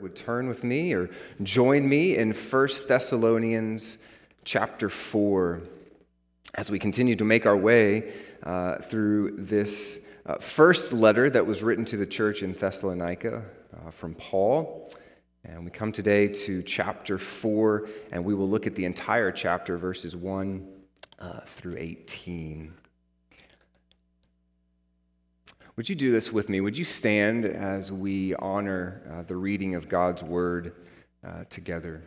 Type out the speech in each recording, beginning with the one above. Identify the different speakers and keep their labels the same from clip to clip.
Speaker 1: would turn with me or join me in 1 Thessalonians chapter 4 as we continue to make our way uh, through this uh, first letter that was written to the church in Thessalonica uh, from Paul. And we come today to chapter 4, and we will look at the entire chapter, verses 1 uh, through 18. Would you do this with me? Would you stand as we honor uh, the reading of God's word uh, together?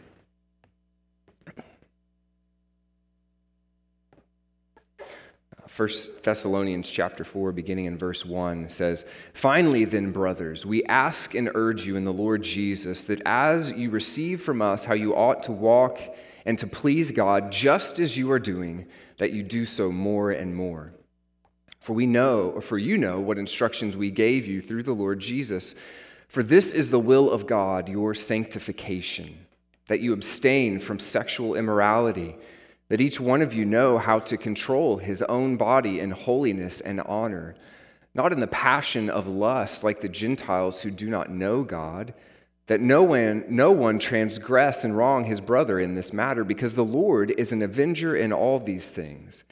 Speaker 1: First Thessalonians chapter 4 beginning in verse 1 says, "Finally then brothers, we ask and urge you in the Lord Jesus that as you receive from us how you ought to walk and to please God just as you are doing, that you do so more and more." For we know, or for you know, what instructions we gave you through the Lord Jesus. For this is the will of God, your sanctification, that you abstain from sexual immorality, that each one of you know how to control his own body in holiness and honor, not in the passion of lust like the Gentiles who do not know God, that no one, no one transgress and wrong his brother in this matter, because the Lord is an avenger in all these things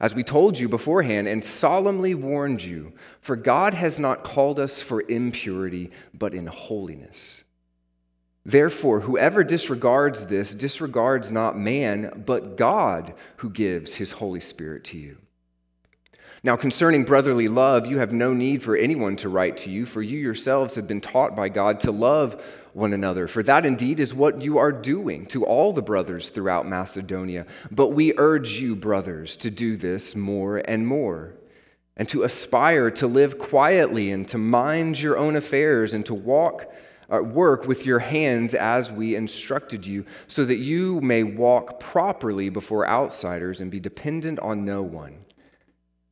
Speaker 1: as we told you beforehand and solemnly warned you, for God has not called us for impurity, but in holiness. Therefore, whoever disregards this disregards not man, but God who gives his Holy Spirit to you. Now, concerning brotherly love, you have no need for anyone to write to you, for you yourselves have been taught by God to love one another. For that indeed is what you are doing to all the brothers throughout Macedonia. But we urge you, brothers, to do this more and more, and to aspire to live quietly and to mind your own affairs and to walk. Uh, work with your hands as we instructed you, so that you may walk properly before outsiders and be dependent on no one.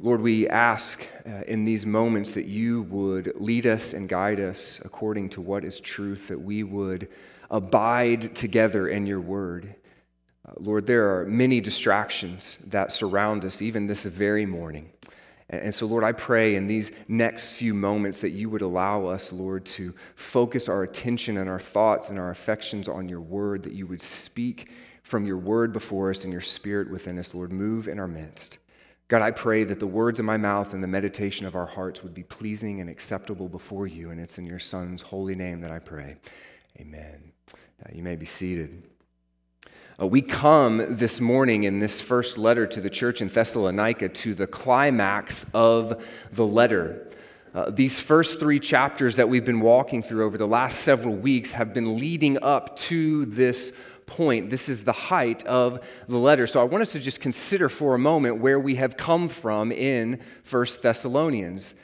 Speaker 1: Lord, we ask uh, in these moments that you would lead us and guide us according to what is truth, that we would abide together in your word. Uh, Lord, there are many distractions that surround us, even this very morning. And, and so, Lord, I pray in these next few moments that you would allow us, Lord, to focus our attention and our thoughts and our affections on your word, that you would speak from your word before us and your spirit within us, Lord. Move in our midst. God, I pray that the words of my mouth and the meditation of our hearts would be pleasing and acceptable before you. And it's in your Son's holy name that I pray. Amen. Uh, you may be seated. Uh, we come this morning in this first letter to the church in Thessalonica to the climax of the letter. Uh, these first three chapters that we've been walking through over the last several weeks have been leading up to this point. This is the height of the letter. So I want us to just consider for a moment where we have come from in First Thessalonians.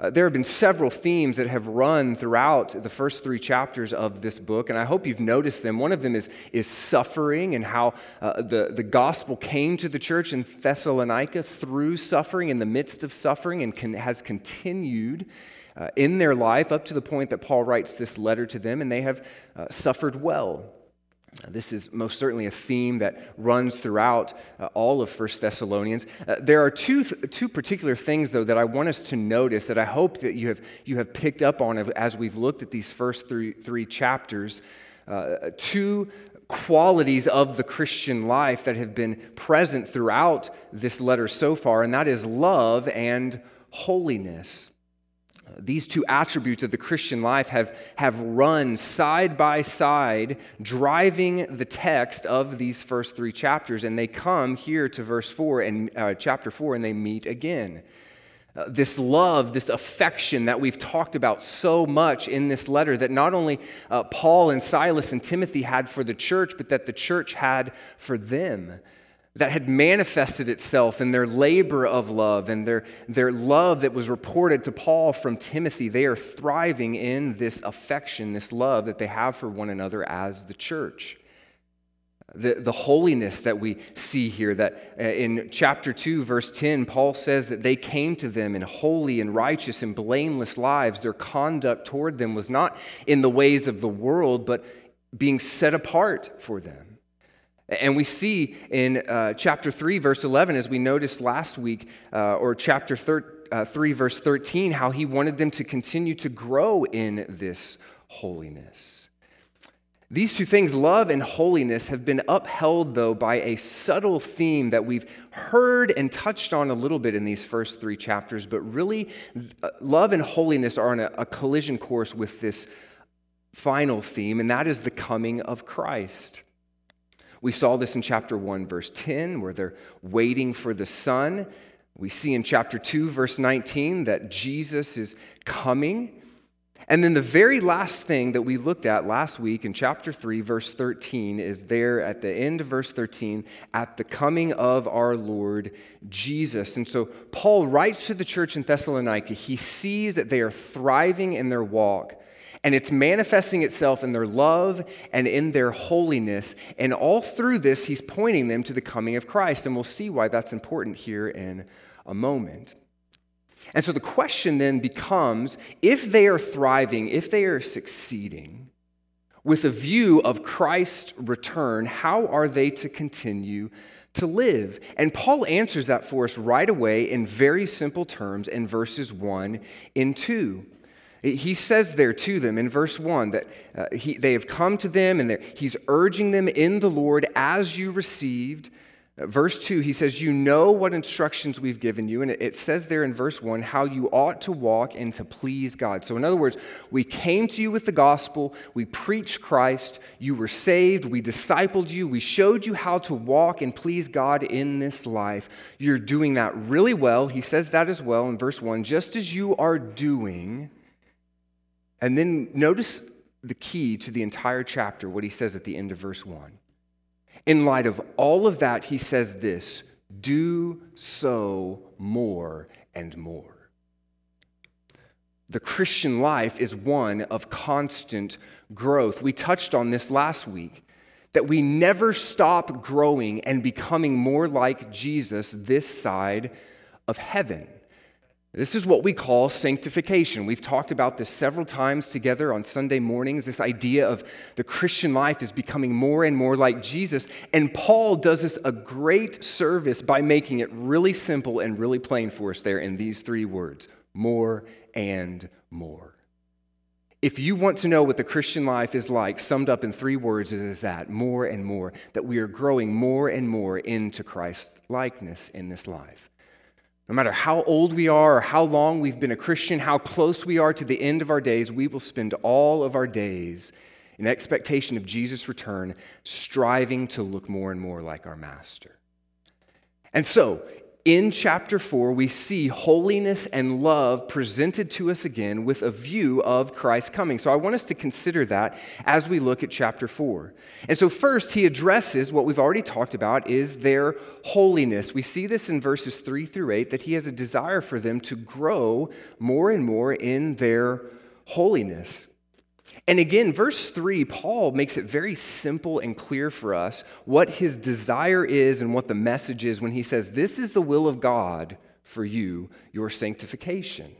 Speaker 1: Uh, there have been several themes that have run throughout the first three chapters of this book, and I hope you've noticed them. One of them is, is suffering and how uh, the, the gospel came to the church in Thessalonica through suffering, in the midst of suffering, and can, has continued uh, in their life up to the point that Paul writes this letter to them, and they have uh, suffered well. This is most certainly a theme that runs throughout uh, all of 1 Thessalonians. Uh, there are two, th- two particular things, though, that I want us to notice that I hope that you have, you have picked up on as we've looked at these first three, three chapters. Uh, two qualities of the Christian life that have been present throughout this letter so far, and that is love and holiness. These two attributes of the Christian life have, have run side by side, driving the text of these first three chapters. And they come here to verse 4 and uh, chapter 4 and they meet again. Uh, this love, this affection that we've talked about so much in this letter, that not only uh, Paul and Silas and Timothy had for the church, but that the church had for them that had manifested itself in their labor of love and their, their love that was reported to Paul from Timothy. They are thriving in this affection, this love that they have for one another as the church. The, the holiness that we see here, that uh, in chapter 2, verse 10, Paul says that they came to them in holy and righteous and blameless lives. Their conduct toward them was not in the ways of the world, but being set apart for them. And we see in uh, chapter 3, verse 11, as we noticed last week, uh, or chapter thir- uh, 3, verse 13, how he wanted them to continue to grow in this holiness. These two things, love and holiness, have been upheld, though, by a subtle theme that we've heard and touched on a little bit in these first three chapters. But really, uh, love and holiness are on a, a collision course with this final theme, and that is the coming of Christ. We saw this in chapter 1, verse 10, where they're waiting for the Son. We see in chapter 2, verse 19, that Jesus is coming. And then the very last thing that we looked at last week in chapter 3, verse 13, is there at the end of verse 13, at the coming of our Lord Jesus. And so Paul writes to the church in Thessalonica. He sees that they are thriving in their walk and it's manifesting itself in their love and in their holiness. And all through this, he's pointing them to the coming of Christ. And we'll see why that's important here in a moment. And so the question then becomes if they are thriving, if they are succeeding, with a view of Christ's return, how are they to continue to live? And Paul answers that for us right away in very simple terms in verses 1 and 2. He says there to them in verse 1 that uh, he, they have come to them and he's urging them in the Lord as you received. Uh, verse 2, he says, You know what instructions we've given you. And it, it says there in verse 1 how you ought to walk and to please God. So, in other words, we came to you with the gospel, we preached Christ, you were saved, we discipled you, we showed you how to walk and please God in this life. You're doing that really well. He says that as well in verse 1 just as you are doing and then notice the key to the entire chapter, what he says at the end of verse 1. In light of all of that, he says this do so more and more. The Christian life is one of constant growth. We touched on this last week that we never stop growing and becoming more like Jesus this side of heaven. This is what we call sanctification. We've talked about this several times together on Sunday mornings. This idea of the Christian life is becoming more and more like Jesus. And Paul does us a great service by making it really simple and really plain for us there in these three words more and more. If you want to know what the Christian life is like, summed up in three words, it is that more and more, that we are growing more and more into Christ's likeness in this life. No matter how old we are or how long we've been a Christian, how close we are to the end of our days, we will spend all of our days in expectation of Jesus' return, striving to look more and more like our Master. And so, in chapter 4, we see holiness and love presented to us again with a view of Christ's coming. So I want us to consider that as we look at chapter 4. And so, first, he addresses what we've already talked about is their holiness. We see this in verses 3 through 8 that he has a desire for them to grow more and more in their holiness. And again, verse 3, Paul makes it very simple and clear for us what his desire is and what the message is when he says, This is the will of God for you, your sanctification.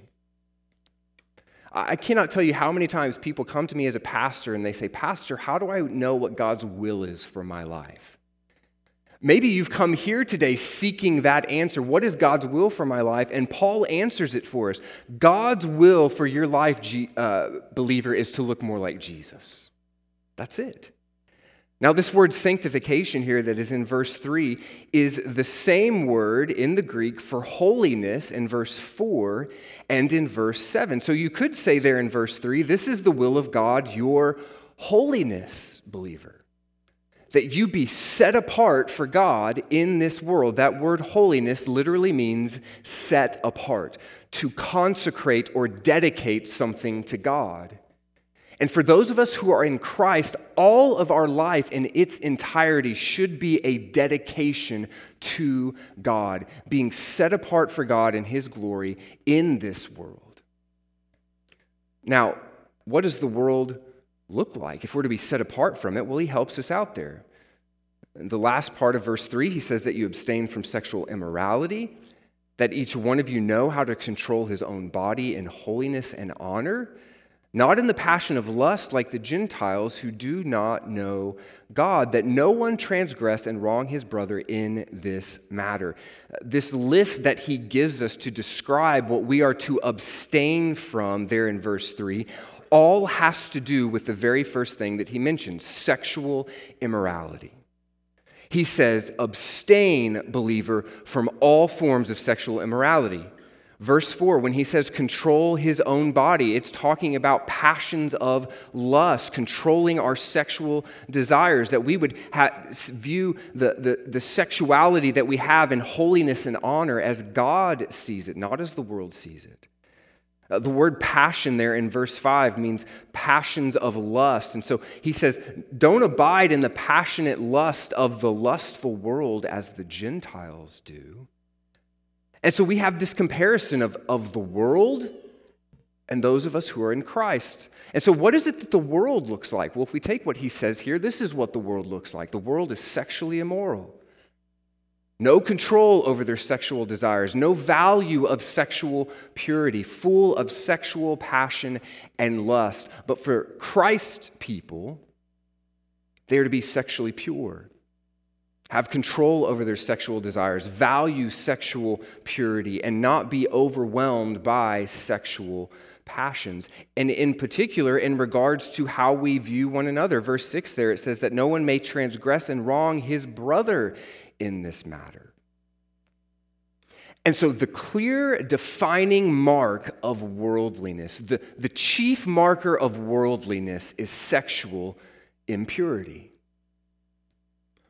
Speaker 1: I cannot tell you how many times people come to me as a pastor and they say, Pastor, how do I know what God's will is for my life? Maybe you've come here today seeking that answer. What is God's will for my life? And Paul answers it for us. God's will for your life, uh, believer, is to look more like Jesus. That's it. Now, this word sanctification here that is in verse 3 is the same word in the Greek for holiness in verse 4 and in verse 7. So you could say there in verse 3, this is the will of God, your holiness, believer. That you be set apart for God in this world. That word holiness literally means set apart, to consecrate or dedicate something to God. And for those of us who are in Christ, all of our life in its entirety should be a dedication to God, being set apart for God and His glory in this world. Now, what does the world look like if we're to be set apart from it? Well, He helps us out there. In the last part of verse 3, He says that you abstain from sexual immorality, that each one of you know how to control his own body in holiness and honor not in the passion of lust like the Gentiles who do not know God, that no one transgress and wrong his brother in this matter. This list that he gives us to describe what we are to abstain from there in verse 3 all has to do with the very first thing that he mentions sexual immorality. He says, abstain, believer, from all forms of sexual immorality. Verse 4, when he says control his own body, it's talking about passions of lust, controlling our sexual desires, that we would ha- view the, the, the sexuality that we have in holiness and honor as God sees it, not as the world sees it. Uh, the word passion there in verse 5 means passions of lust. And so he says, don't abide in the passionate lust of the lustful world as the Gentiles do. And so we have this comparison of, of the world and those of us who are in Christ. And so, what is it that the world looks like? Well, if we take what he says here, this is what the world looks like the world is sexually immoral. No control over their sexual desires, no value of sexual purity, full of sexual passion and lust. But for Christ's people, they are to be sexually pure have control over their sexual desires, value sexual purity, and not be overwhelmed by sexual passions. And in particular, in regards to how we view one another. Verse 6 there, it says that no one may transgress and wrong his brother in this matter. And so, the clear defining mark of worldliness, the, the chief marker of worldliness is sexual impurity.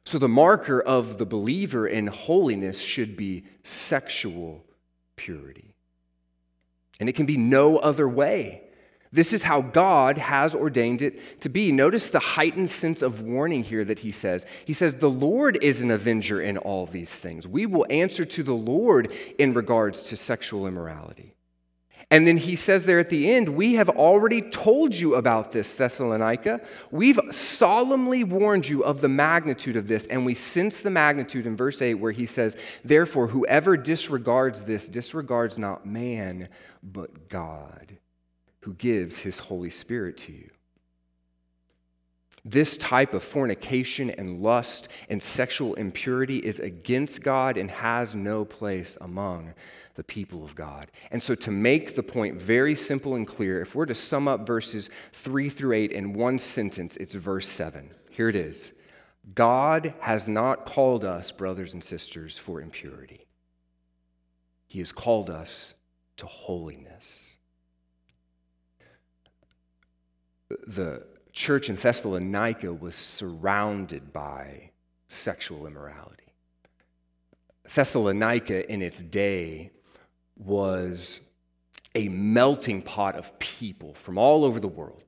Speaker 1: So, the marker of the believer in holiness should be sexual purity. And it can be no other way. This is how God has ordained it to be. Notice the heightened sense of warning here that he says. He says, The Lord is an avenger in all these things. We will answer to the Lord in regards to sexual immorality. And then he says there at the end, We have already told you about this, Thessalonica. We've solemnly warned you of the magnitude of this. And we sense the magnitude in verse 8 where he says, Therefore, whoever disregards this disregards not man, but God, who gives his Holy Spirit to you. This type of fornication and lust and sexual impurity is against God and has no place among the people of God. And so, to make the point very simple and clear, if we're to sum up verses 3 through 8 in one sentence, it's verse 7. Here it is God has not called us, brothers and sisters, for impurity, He has called us to holiness. The church in Thessalonica was surrounded by sexual immorality. Thessalonica, in its day, was a melting pot of people from all over the world.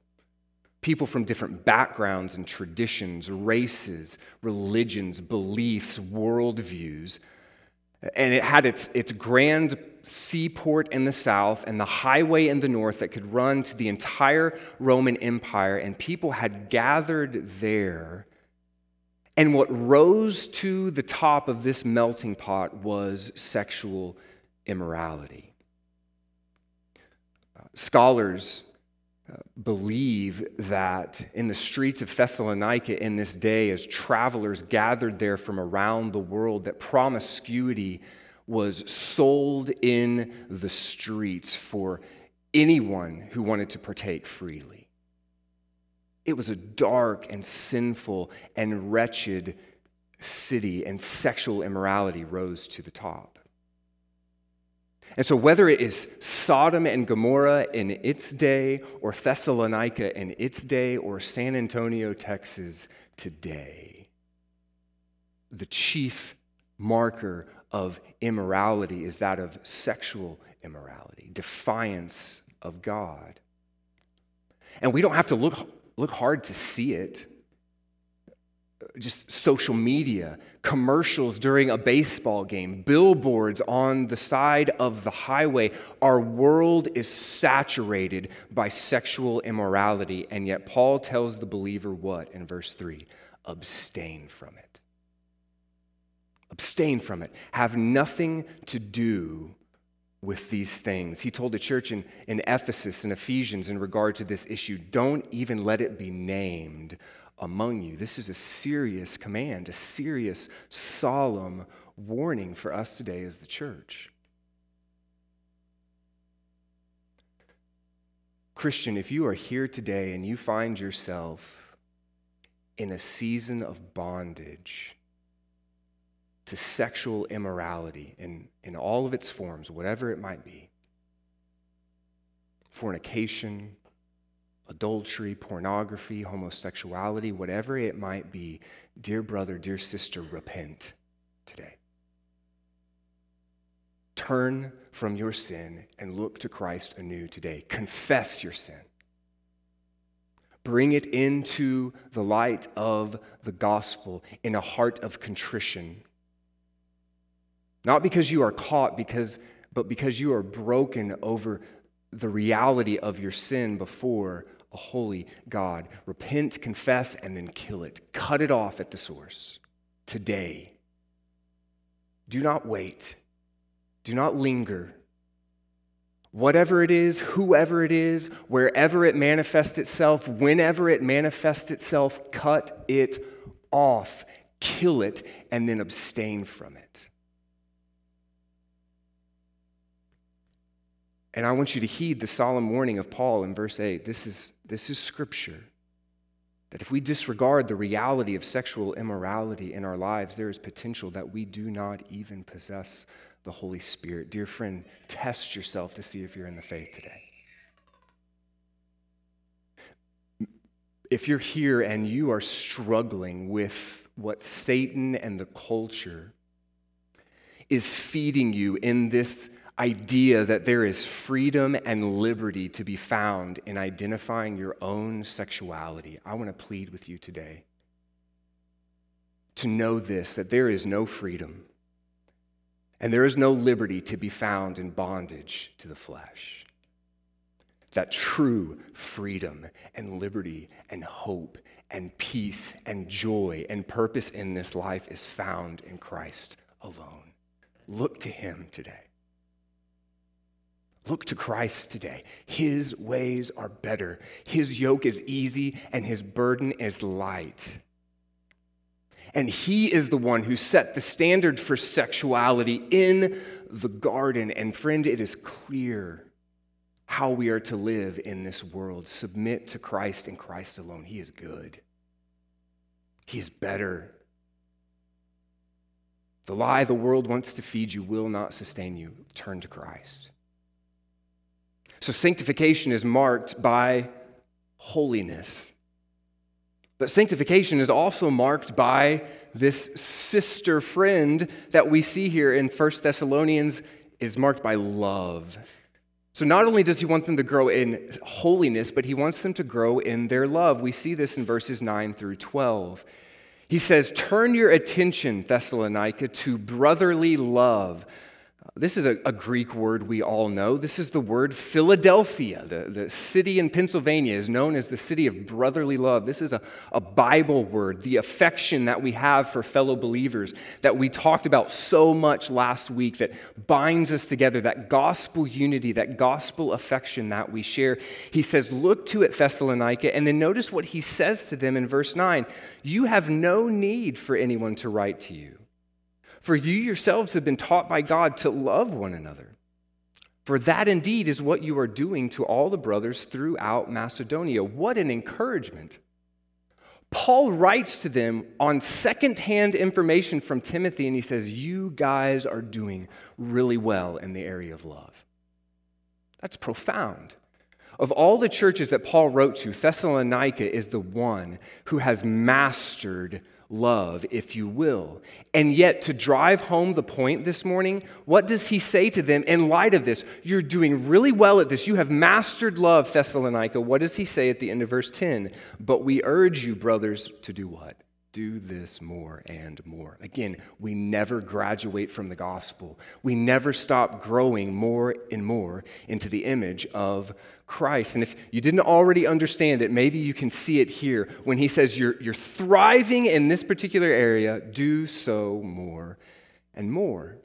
Speaker 1: People from different backgrounds and traditions, races, religions, beliefs, worldviews. And it had its, its grand seaport in the south and the highway in the north that could run to the entire Roman Empire. And people had gathered there. And what rose to the top of this melting pot was sexual immorality. Scholars uh, believe that in the streets of Thessalonica in this day, as travelers gathered there from around the world, that promiscuity was sold in the streets for anyone who wanted to partake freely. It was a dark and sinful and wretched city, and sexual immorality rose to the top. And so, whether it is Sodom and Gomorrah in its day, or Thessalonica in its day, or San Antonio, Texas today, the chief marker of immorality is that of sexual immorality, defiance of God. And we don't have to look, look hard to see it just social media, commercials during a baseball game, billboards on the side of the highway. Our world is saturated by sexual immorality, and yet Paul tells the believer what in verse 3? Abstain from it. Abstain from it. Have nothing to do with these things. He told the church in, in Ephesus and Ephesians in regard to this issue don't even let it be named among you. This is a serious command, a serious, solemn warning for us today as the church. Christian, if you are here today and you find yourself in a season of bondage to sexual immorality in, in all of its forms, whatever it might be, fornication, adultery, pornography, homosexuality, whatever it might be, dear brother, dear sister, repent today. Turn from your sin and look to Christ anew today. Confess your sin. Bring it into the light of the gospel in a heart of contrition. Not because you are caught, because, but because you are broken over the reality of your sin before a holy God. Repent, confess, and then kill it. Cut it off at the source today. Do not wait. Do not linger. Whatever it is, whoever it is, wherever it manifests itself, whenever it manifests itself, cut it off, kill it, and then abstain from it. And I want you to heed the solemn warning of Paul in verse 8. This is, this is scripture. That if we disregard the reality of sexual immorality in our lives, there is potential that we do not even possess the Holy Spirit. Dear friend, test yourself to see if you're in the faith today. If you're here and you are struggling with what Satan and the culture is feeding you in this idea that there is freedom and liberty to be found in identifying your own sexuality, I want to plead with you today to know this that there is no freedom and there is no liberty to be found in bondage to the flesh. That true freedom and liberty and hope and peace and joy and purpose in this life is found in Christ alone. Look to Him today. Look to Christ today. His ways are better. His yoke is easy and his burden is light. And he is the one who set the standard for sexuality in the garden. And friend, it is clear how we are to live in this world. Submit to Christ and Christ alone. He is good, He is better. The lie the world wants to feed you will not sustain you. Turn to Christ. So sanctification is marked by holiness. But sanctification is also marked by this sister friend that we see here in 1 Thessalonians is marked by love. So not only does he want them to grow in holiness, but he wants them to grow in their love. We see this in verses 9 through 12. He says, Turn your attention, Thessalonica, to brotherly love. This is a, a, Greek word we all know. This is the word Philadelphia. The, the city in Pennsylvania is known as the city of brotherly love. This is a, a Bible word, the affection that we have for fellow believers that we talked about so much last week that binds us together, that gospel unity, that gospel affection that we share. He says, Look to it, Thessalonica, and then notice what he says to them in verse 9 You have no need for anyone to write to you for you yourselves have been taught by God to love one another. For that indeed is what you are doing to all the brothers throughout Macedonia. What an encouragement Paul writes to them on secondhand information from Timothy, and he says, You guys are doing really well in the area of love. That's profound. Of all the churches that Paul wrote to, Thessalonica is the one who has mastered love, if you will. And yet, to drive home the point this morning, what does he say to them in light of this? You're doing really well at this. You have mastered love, Thessalonica. What does he say at the end of verse 10? But we urge you, brothers, to do what? Do this more and more. Again, we never graduate from the gospel. We never stop growing more and more into the image of Christ. And if you didn't already understand it, maybe you can see it here when he says you're, you're thriving in this particular area, do so more and more.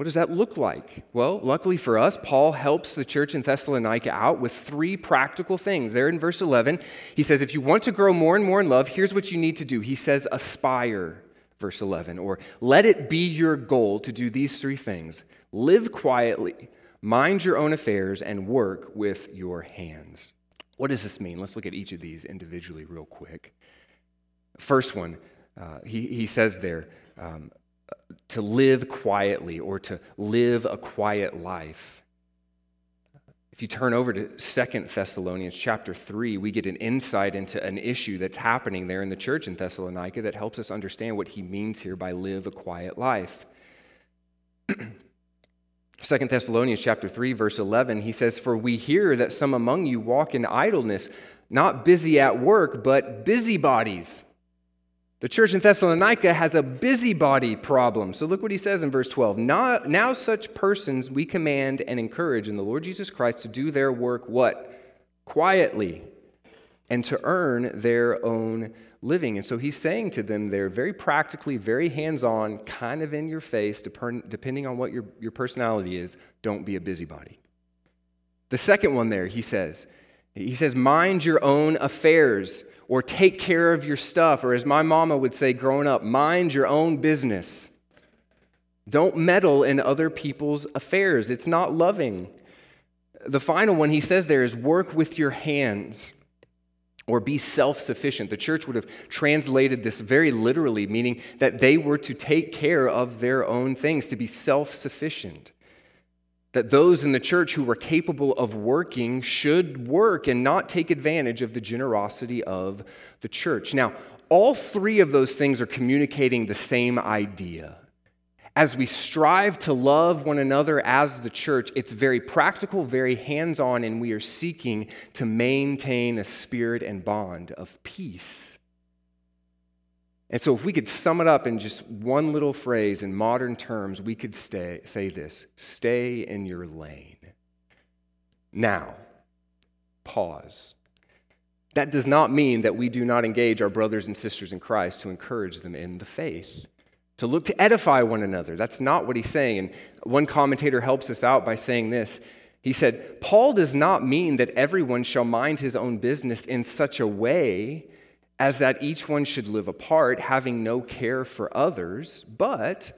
Speaker 1: What does that look like? Well, luckily for us, Paul helps the church in Thessalonica out with three practical things. There in verse 11, he says, If you want to grow more and more in love, here's what you need to do. He says, Aspire, verse 11, or let it be your goal to do these three things live quietly, mind your own affairs, and work with your hands. What does this mean? Let's look at each of these individually, real quick. First one, uh, he, he says there, um, to live quietly or to live a quiet life. If you turn over to Second Thessalonians chapter 3, we get an insight into an issue that's happening there in the church in Thessalonica that helps us understand what he means here by live a quiet life. Second Thessalonians chapter 3 verse 11 he says for we hear that some among you walk in idleness not busy at work but busybodies the church in Thessalonica has a busybody problem. So look what he says in verse 12. Now, now such persons we command and encourage in the Lord Jesus Christ to do their work what? Quietly and to earn their own living. And so he's saying to them there, very practically, very hands on, kind of in your face, depending on what your, your personality is, don't be a busybody. The second one there, he says, he says, mind your own affairs or take care of your stuff, or as my mama would say growing up, mind your own business. Don't meddle in other people's affairs. It's not loving. The final one he says there is work with your hands or be self sufficient. The church would have translated this very literally, meaning that they were to take care of their own things, to be self sufficient that those in the church who were capable of working should work and not take advantage of the generosity of the church. Now, all three of those things are communicating the same idea. As we strive to love one another as the church, it's very practical, very hands on, and we are seeking to maintain a spirit and bond of peace. And so, if we could sum it up in just one little phrase in modern terms, we could stay, say this stay in your lane. Now, pause. That does not mean that we do not engage our brothers and sisters in Christ to encourage them in the faith, to look to edify one another. That's not what he's saying. And one commentator helps us out by saying this. He said, Paul does not mean that everyone shall mind his own business in such a way as that each one should live apart, having no care for others, but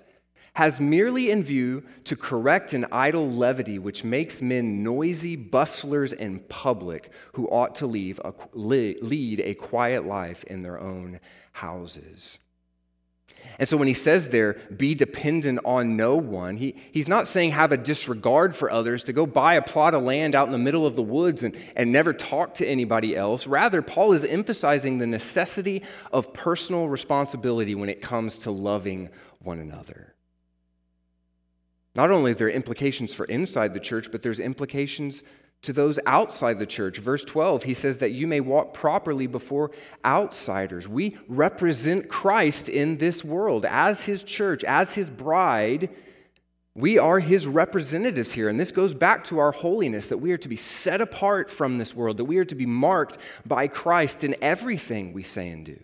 Speaker 1: has merely in view to correct an idle levity which makes men noisy bustlers in public who ought to leave a, lead a quiet life in their own houses. And so when he says there, be dependent on no one, he, he's not saying have a disregard for others, to go buy a plot of land out in the middle of the woods and, and never talk to anybody else. Rather, Paul is emphasizing the necessity of personal responsibility when it comes to loving one another. Not only are there implications for inside the church, but there's implications to those outside the church. Verse 12, he says that you may walk properly before outsiders. We represent Christ in this world as his church, as his bride. We are his representatives here. And this goes back to our holiness that we are to be set apart from this world, that we are to be marked by Christ in everything we say and do.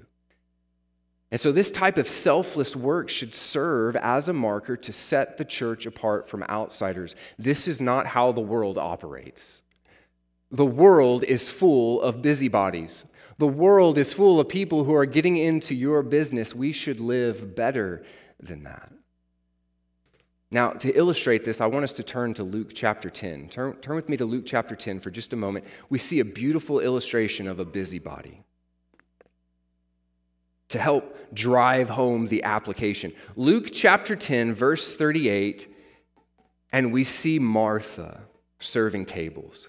Speaker 1: And so, this type of selfless work should serve as a marker to set the church apart from outsiders. This is not how the world operates. The world is full of busybodies. The world is full of people who are getting into your business. We should live better than that. Now, to illustrate this, I want us to turn to Luke chapter 10. Turn, turn with me to Luke chapter 10 for just a moment. We see a beautiful illustration of a busybody. to help drive home the application. Luke chapter 10, verse 38, and we see Martha serving tables.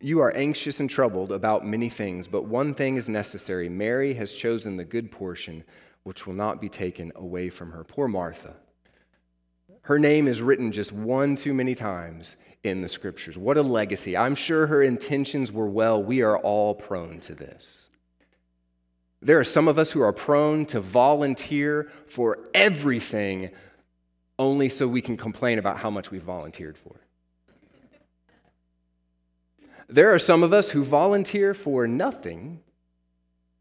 Speaker 1: you are anxious and troubled about many things, but one thing is necessary. Mary has chosen the good portion, which will not be taken away from her. Poor Martha. Her name is written just one too many times in the scriptures. What a legacy. I'm sure her intentions were well. We are all prone to this. There are some of us who are prone to volunteer for everything only so we can complain about how much we volunteered for. There are some of us who volunteer for nothing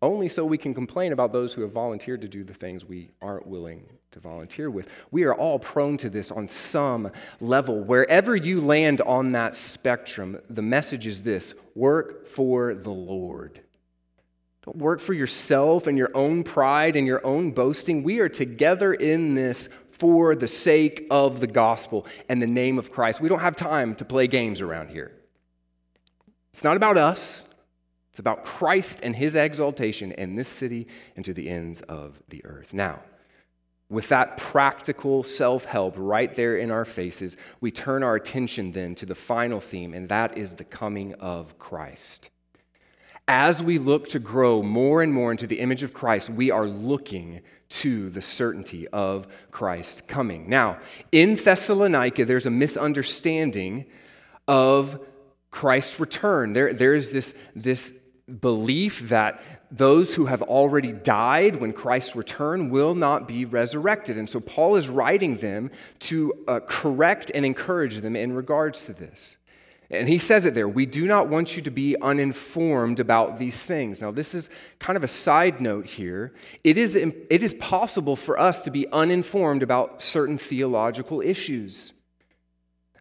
Speaker 1: only so we can complain about those who have volunteered to do the things we aren't willing to volunteer with. We are all prone to this on some level. Wherever you land on that spectrum, the message is this work for the Lord. Don't work for yourself and your own pride and your own boasting. We are together in this for the sake of the gospel and the name of Christ. We don't have time to play games around here. It's not about us. It's about Christ and his exaltation in this city and to the ends of the earth. Now, with that practical self help right there in our faces, we turn our attention then to the final theme, and that is the coming of Christ. As we look to grow more and more into the image of Christ, we are looking to the certainty of Christ coming. Now, in Thessalonica, there's a misunderstanding of Christ's return. There, there's this, this belief that those who have already died when Christ return will not be resurrected. And so Paul is writing them to uh, correct and encourage them in regards to this. And he says it there we do not want you to be uninformed about these things. Now, this is kind of a side note here. It is, it is possible for us to be uninformed about certain theological issues.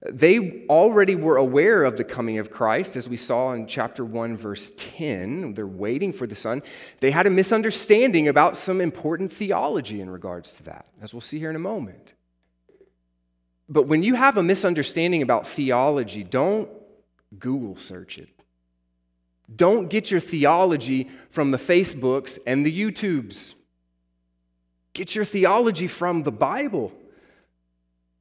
Speaker 1: They already were aware of the coming of Christ, as we saw in chapter 1, verse 10. They're waiting for the Son. They had a misunderstanding about some important theology in regards to that, as we'll see here in a moment. But when you have a misunderstanding about theology, don't Google search it. Don't get your theology from the Facebooks and the YouTubes. Get your theology from the Bible.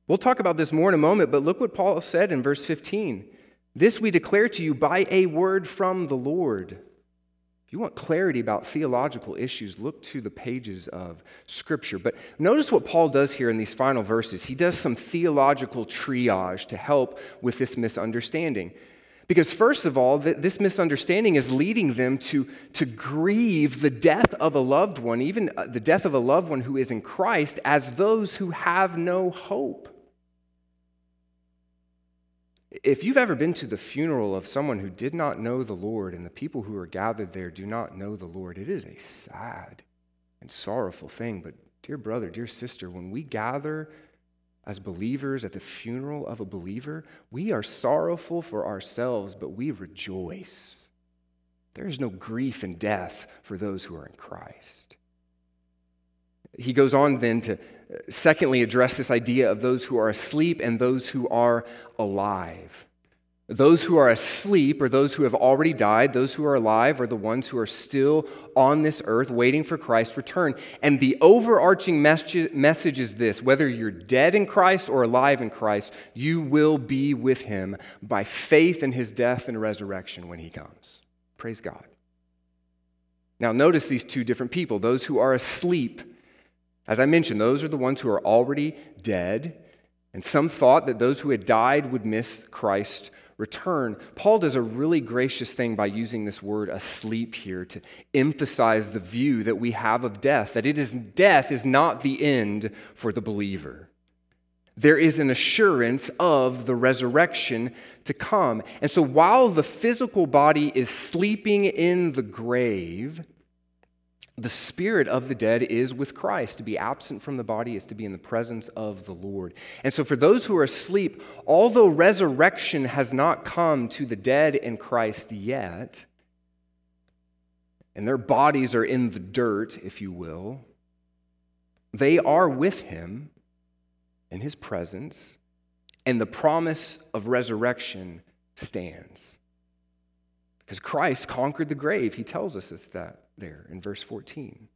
Speaker 1: We'll talk about this more in a moment, but look what Paul said in verse 15. This we declare to you by a word from the Lord. If you want clarity about theological issues, look to the pages of Scripture. But notice what Paul does here in these final verses. He does some theological triage to help with this misunderstanding. Because, first of all, this misunderstanding is leading them to, to grieve the death of a loved one, even uh, the death of a loved one who is in Christ, as those who have no hope. If you've ever been to the funeral of someone who did not know the Lord and the people who are gathered there do not know the Lord, it is a sad and sorrowful thing. But, dear brother, dear sister, when we gather as believers at the funeral of a believer, we are sorrowful for ourselves, but we rejoice. There is no grief and death for those who are in Christ. He goes on then to uh, secondly, address this idea of those who are asleep and those who are alive. Those who are asleep or those who have already died. Those who are alive are the ones who are still on this earth waiting for Christ's return. And the overarching message is this whether you're dead in Christ or alive in Christ, you will be with him by faith in his death and resurrection when he comes. Praise God. Now, notice these two different people those who are asleep as I mentioned, those are the ones who are already dead, and some thought that those who had died would miss Christ's return. Paul does a really gracious thing by using this word asleep here to emphasize the view that we have of death, that it is death is not the end for the believer. there is an assurance of the resurrection to come. And so while the physical body is sleeping in the grave, the spirit of the dead is with Christ. To be absent from the body is to be in the presence of the Lord. And so, for those who are asleep, although resurrection has not come to the dead in Christ yet, and their bodies are in the dirt, if you will, they are with him in his presence, and the promise of resurrection stands. Because Christ conquered the grave. He tells us it's that there in verse 14.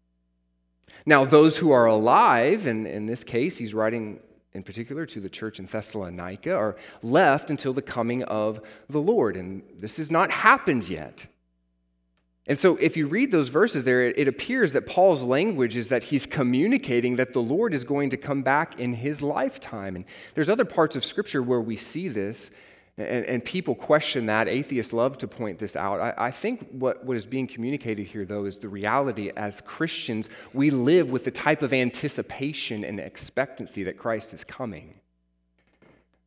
Speaker 1: Now, those who are alive, and in this case, he's writing in particular to the church in Thessalonica, are left until the coming of the Lord. And this has not happened yet. And so, if you read those verses there, it appears that Paul's language is that he's communicating that the Lord is going to come back in his lifetime. And there's other parts of Scripture where we see this, and, and people question that. Atheists love to point this out. I, I think what, what is being communicated here, though, is the reality as Christians, we live with the type of anticipation and expectancy that Christ is coming.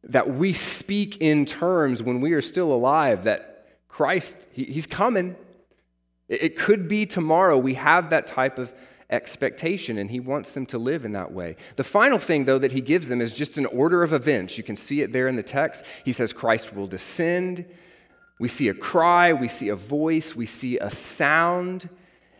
Speaker 1: That we speak in terms when we are still alive that Christ, he, he's coming. It could be tomorrow. We have that type of expectation, and he wants them to live in that way. The final thing, though, that he gives them is just an order of events. You can see it there in the text. He says Christ will descend. We see a cry, we see a voice, we see a sound.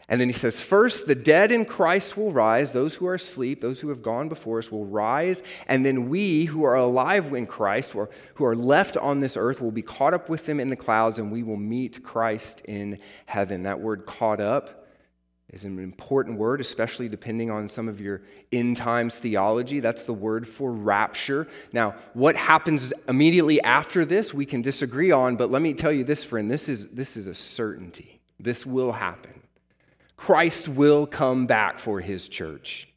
Speaker 1: And then he says, First, the dead in Christ will rise. Those who are asleep, those who have gone before us, will rise. And then we who are alive in Christ, or who are left on this earth, will be caught up with them in the clouds, and we will meet Christ in heaven. That word caught up is an important word, especially depending on some of your end times theology. That's the word for rapture. Now, what happens immediately after this, we can disagree on, but let me tell you this, friend this is, this is a certainty. This will happen. Christ will come back for his church.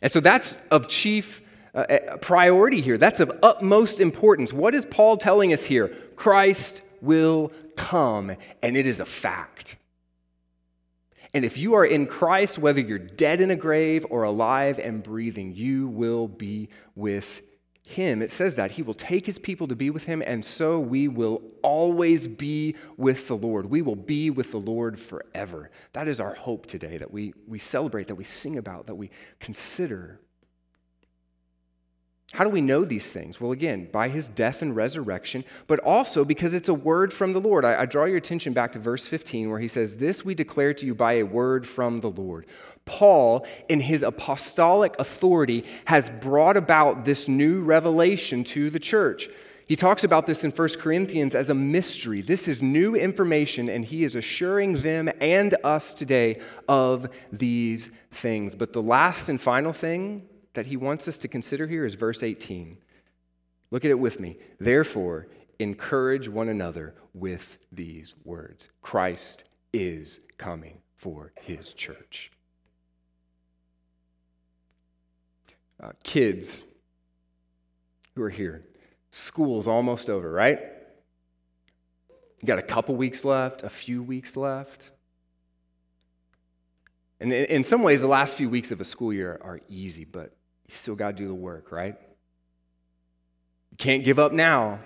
Speaker 1: And so that's of chief uh, uh, priority here. That's of utmost importance. What is Paul telling us here? Christ will come, and it is a fact. And if you are in Christ, whether you're dead in a grave or alive and breathing, you will be with him, it says that he will take his people to be with him, and so we will always be with the Lord. We will be with the Lord forever. That is our hope today that we, we celebrate, that we sing about, that we consider. How do we know these things? Well, again, by his death and resurrection, but also because it's a word from the Lord. I, I, draw your attention back to verse 15 where he says, This we declare to you by a word from the Lord. Paul, in his apostolic authority, has brought about this new revelation to the church. He talks about this in 1 Corinthians as a mystery. This is new information, and he is assuring them and us today of these things. But the last and final thing that he wants us to consider here is verse 18. Look at it with me. Therefore, encourage one another with these words Christ is coming for his church. Uh, kids who are here, school's almost over, right? You got a couple weeks left, a few weeks left. And in some ways, the last few weeks of a school year are easy, but you still got to do the work, right? You can't give up now.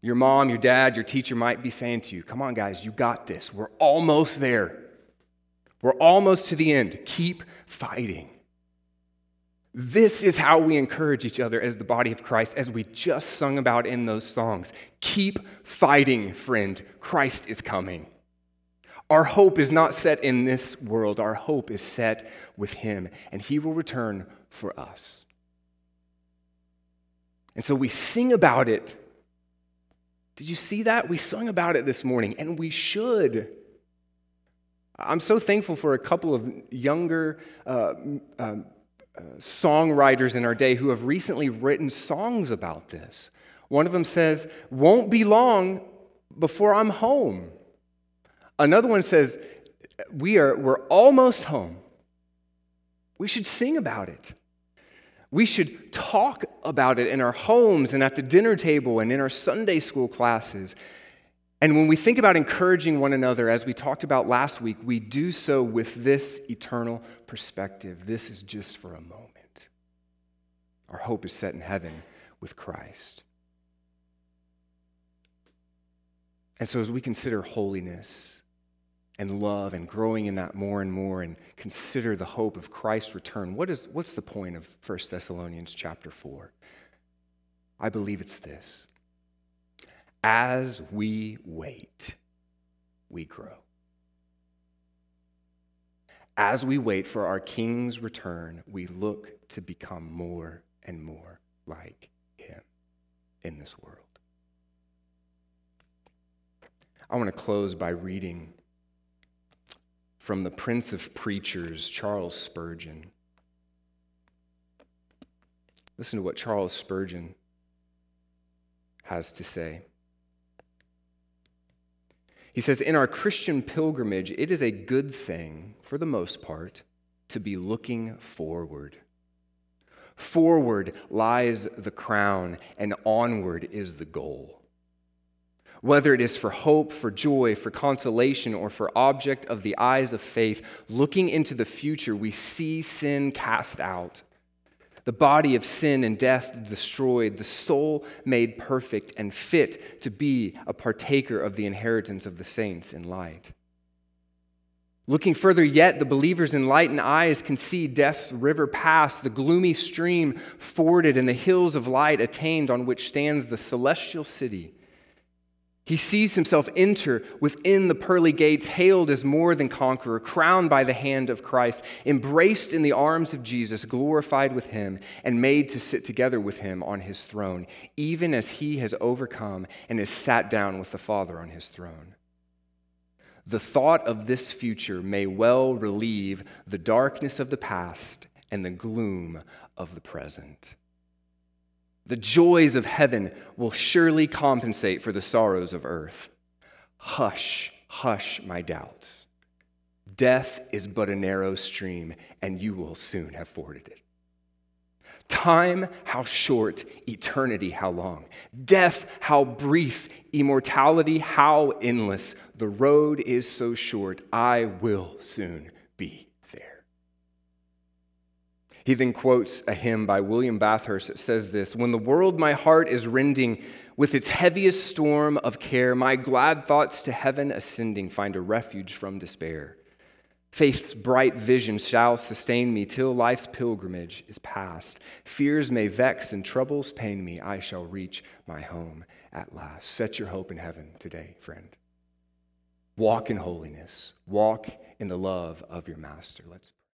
Speaker 1: Your mom, your dad, your teacher might be saying to you, Come on, guys, you got this. We're almost there. We're almost to the end. Keep fighting. This is how we encourage each other as the body of Christ, as we just sung about in those songs. Keep fighting, friend. Christ is coming. Our hope is not set in this world, our hope is set with Him, and He will return for us. And so we sing about it. Did you see that? We sung about it this morning, and we should. I'm so thankful for a couple of younger uh, uh, songwriters in our day who have recently written songs about this. One of them says, Won't be long before I'm home. Another one says, we are, we're almost home. We should sing about it. We should talk about it in our homes and at the dinner table and in our Sunday school classes. And when we think about encouraging one another, as we talked about last week, we do so with this eternal perspective. This is just for a moment. Our hope is set in heaven with Christ. And so, as we consider holiness and love and growing in that more and more and consider the hope of Christ's return, what is, what's the point of 1 Thessalonians chapter 4? I believe it's this. As we wait, we grow. As we wait for our King's return, we look to become more and more like Him in this world. I want to close by reading from the Prince of Preachers, Charles Spurgeon. Listen to what Charles Spurgeon has to say. He says, In our Christian pilgrimage, it is a good thing, for the most part, to be looking forward. Forward lies the crown, and onward is the goal. Whether it is for hope, for joy, for consolation, or for object of the eyes of faith, looking into the future, we see sin cast out the body of sin and death destroyed, the soul made perfect and fit to be a partaker of the inheritance of the saints in light. Looking further yet, the believer's enlightened eyes can see death's river pass, the gloomy stream forded, and the hills of light attained on which stands the celestial city he sees himself enter within the pearly gates, hailed as more than conqueror, crowned by the hand of Christ, embraced in the arms of Jesus, glorified with him, and made to sit together with him on his throne, even as he has overcome and is sat down with the Father on his throne. The thought of this future may well relieve the darkness of the past and the gloom of the present. The joys of heaven will surely compensate for the sorrows of earth. Hush, hush, my doubts. Death is but a narrow stream, and you will soon have forded it. Time, how short, eternity, how long. Death, how brief, immortality, how endless. The road is so short, I will soon be he then quotes a hymn by William Bathurst that says this When the world my heart is rending with its heaviest storm of care, my glad thoughts to heaven ascending find a refuge from despair. Faith's bright vision shall sustain me till life's pilgrimage is past. Fears may vex and troubles pain me. I shall reach my home at last. Set your hope in heaven today, friend. Walk in holiness, walk in the love of your master. Let's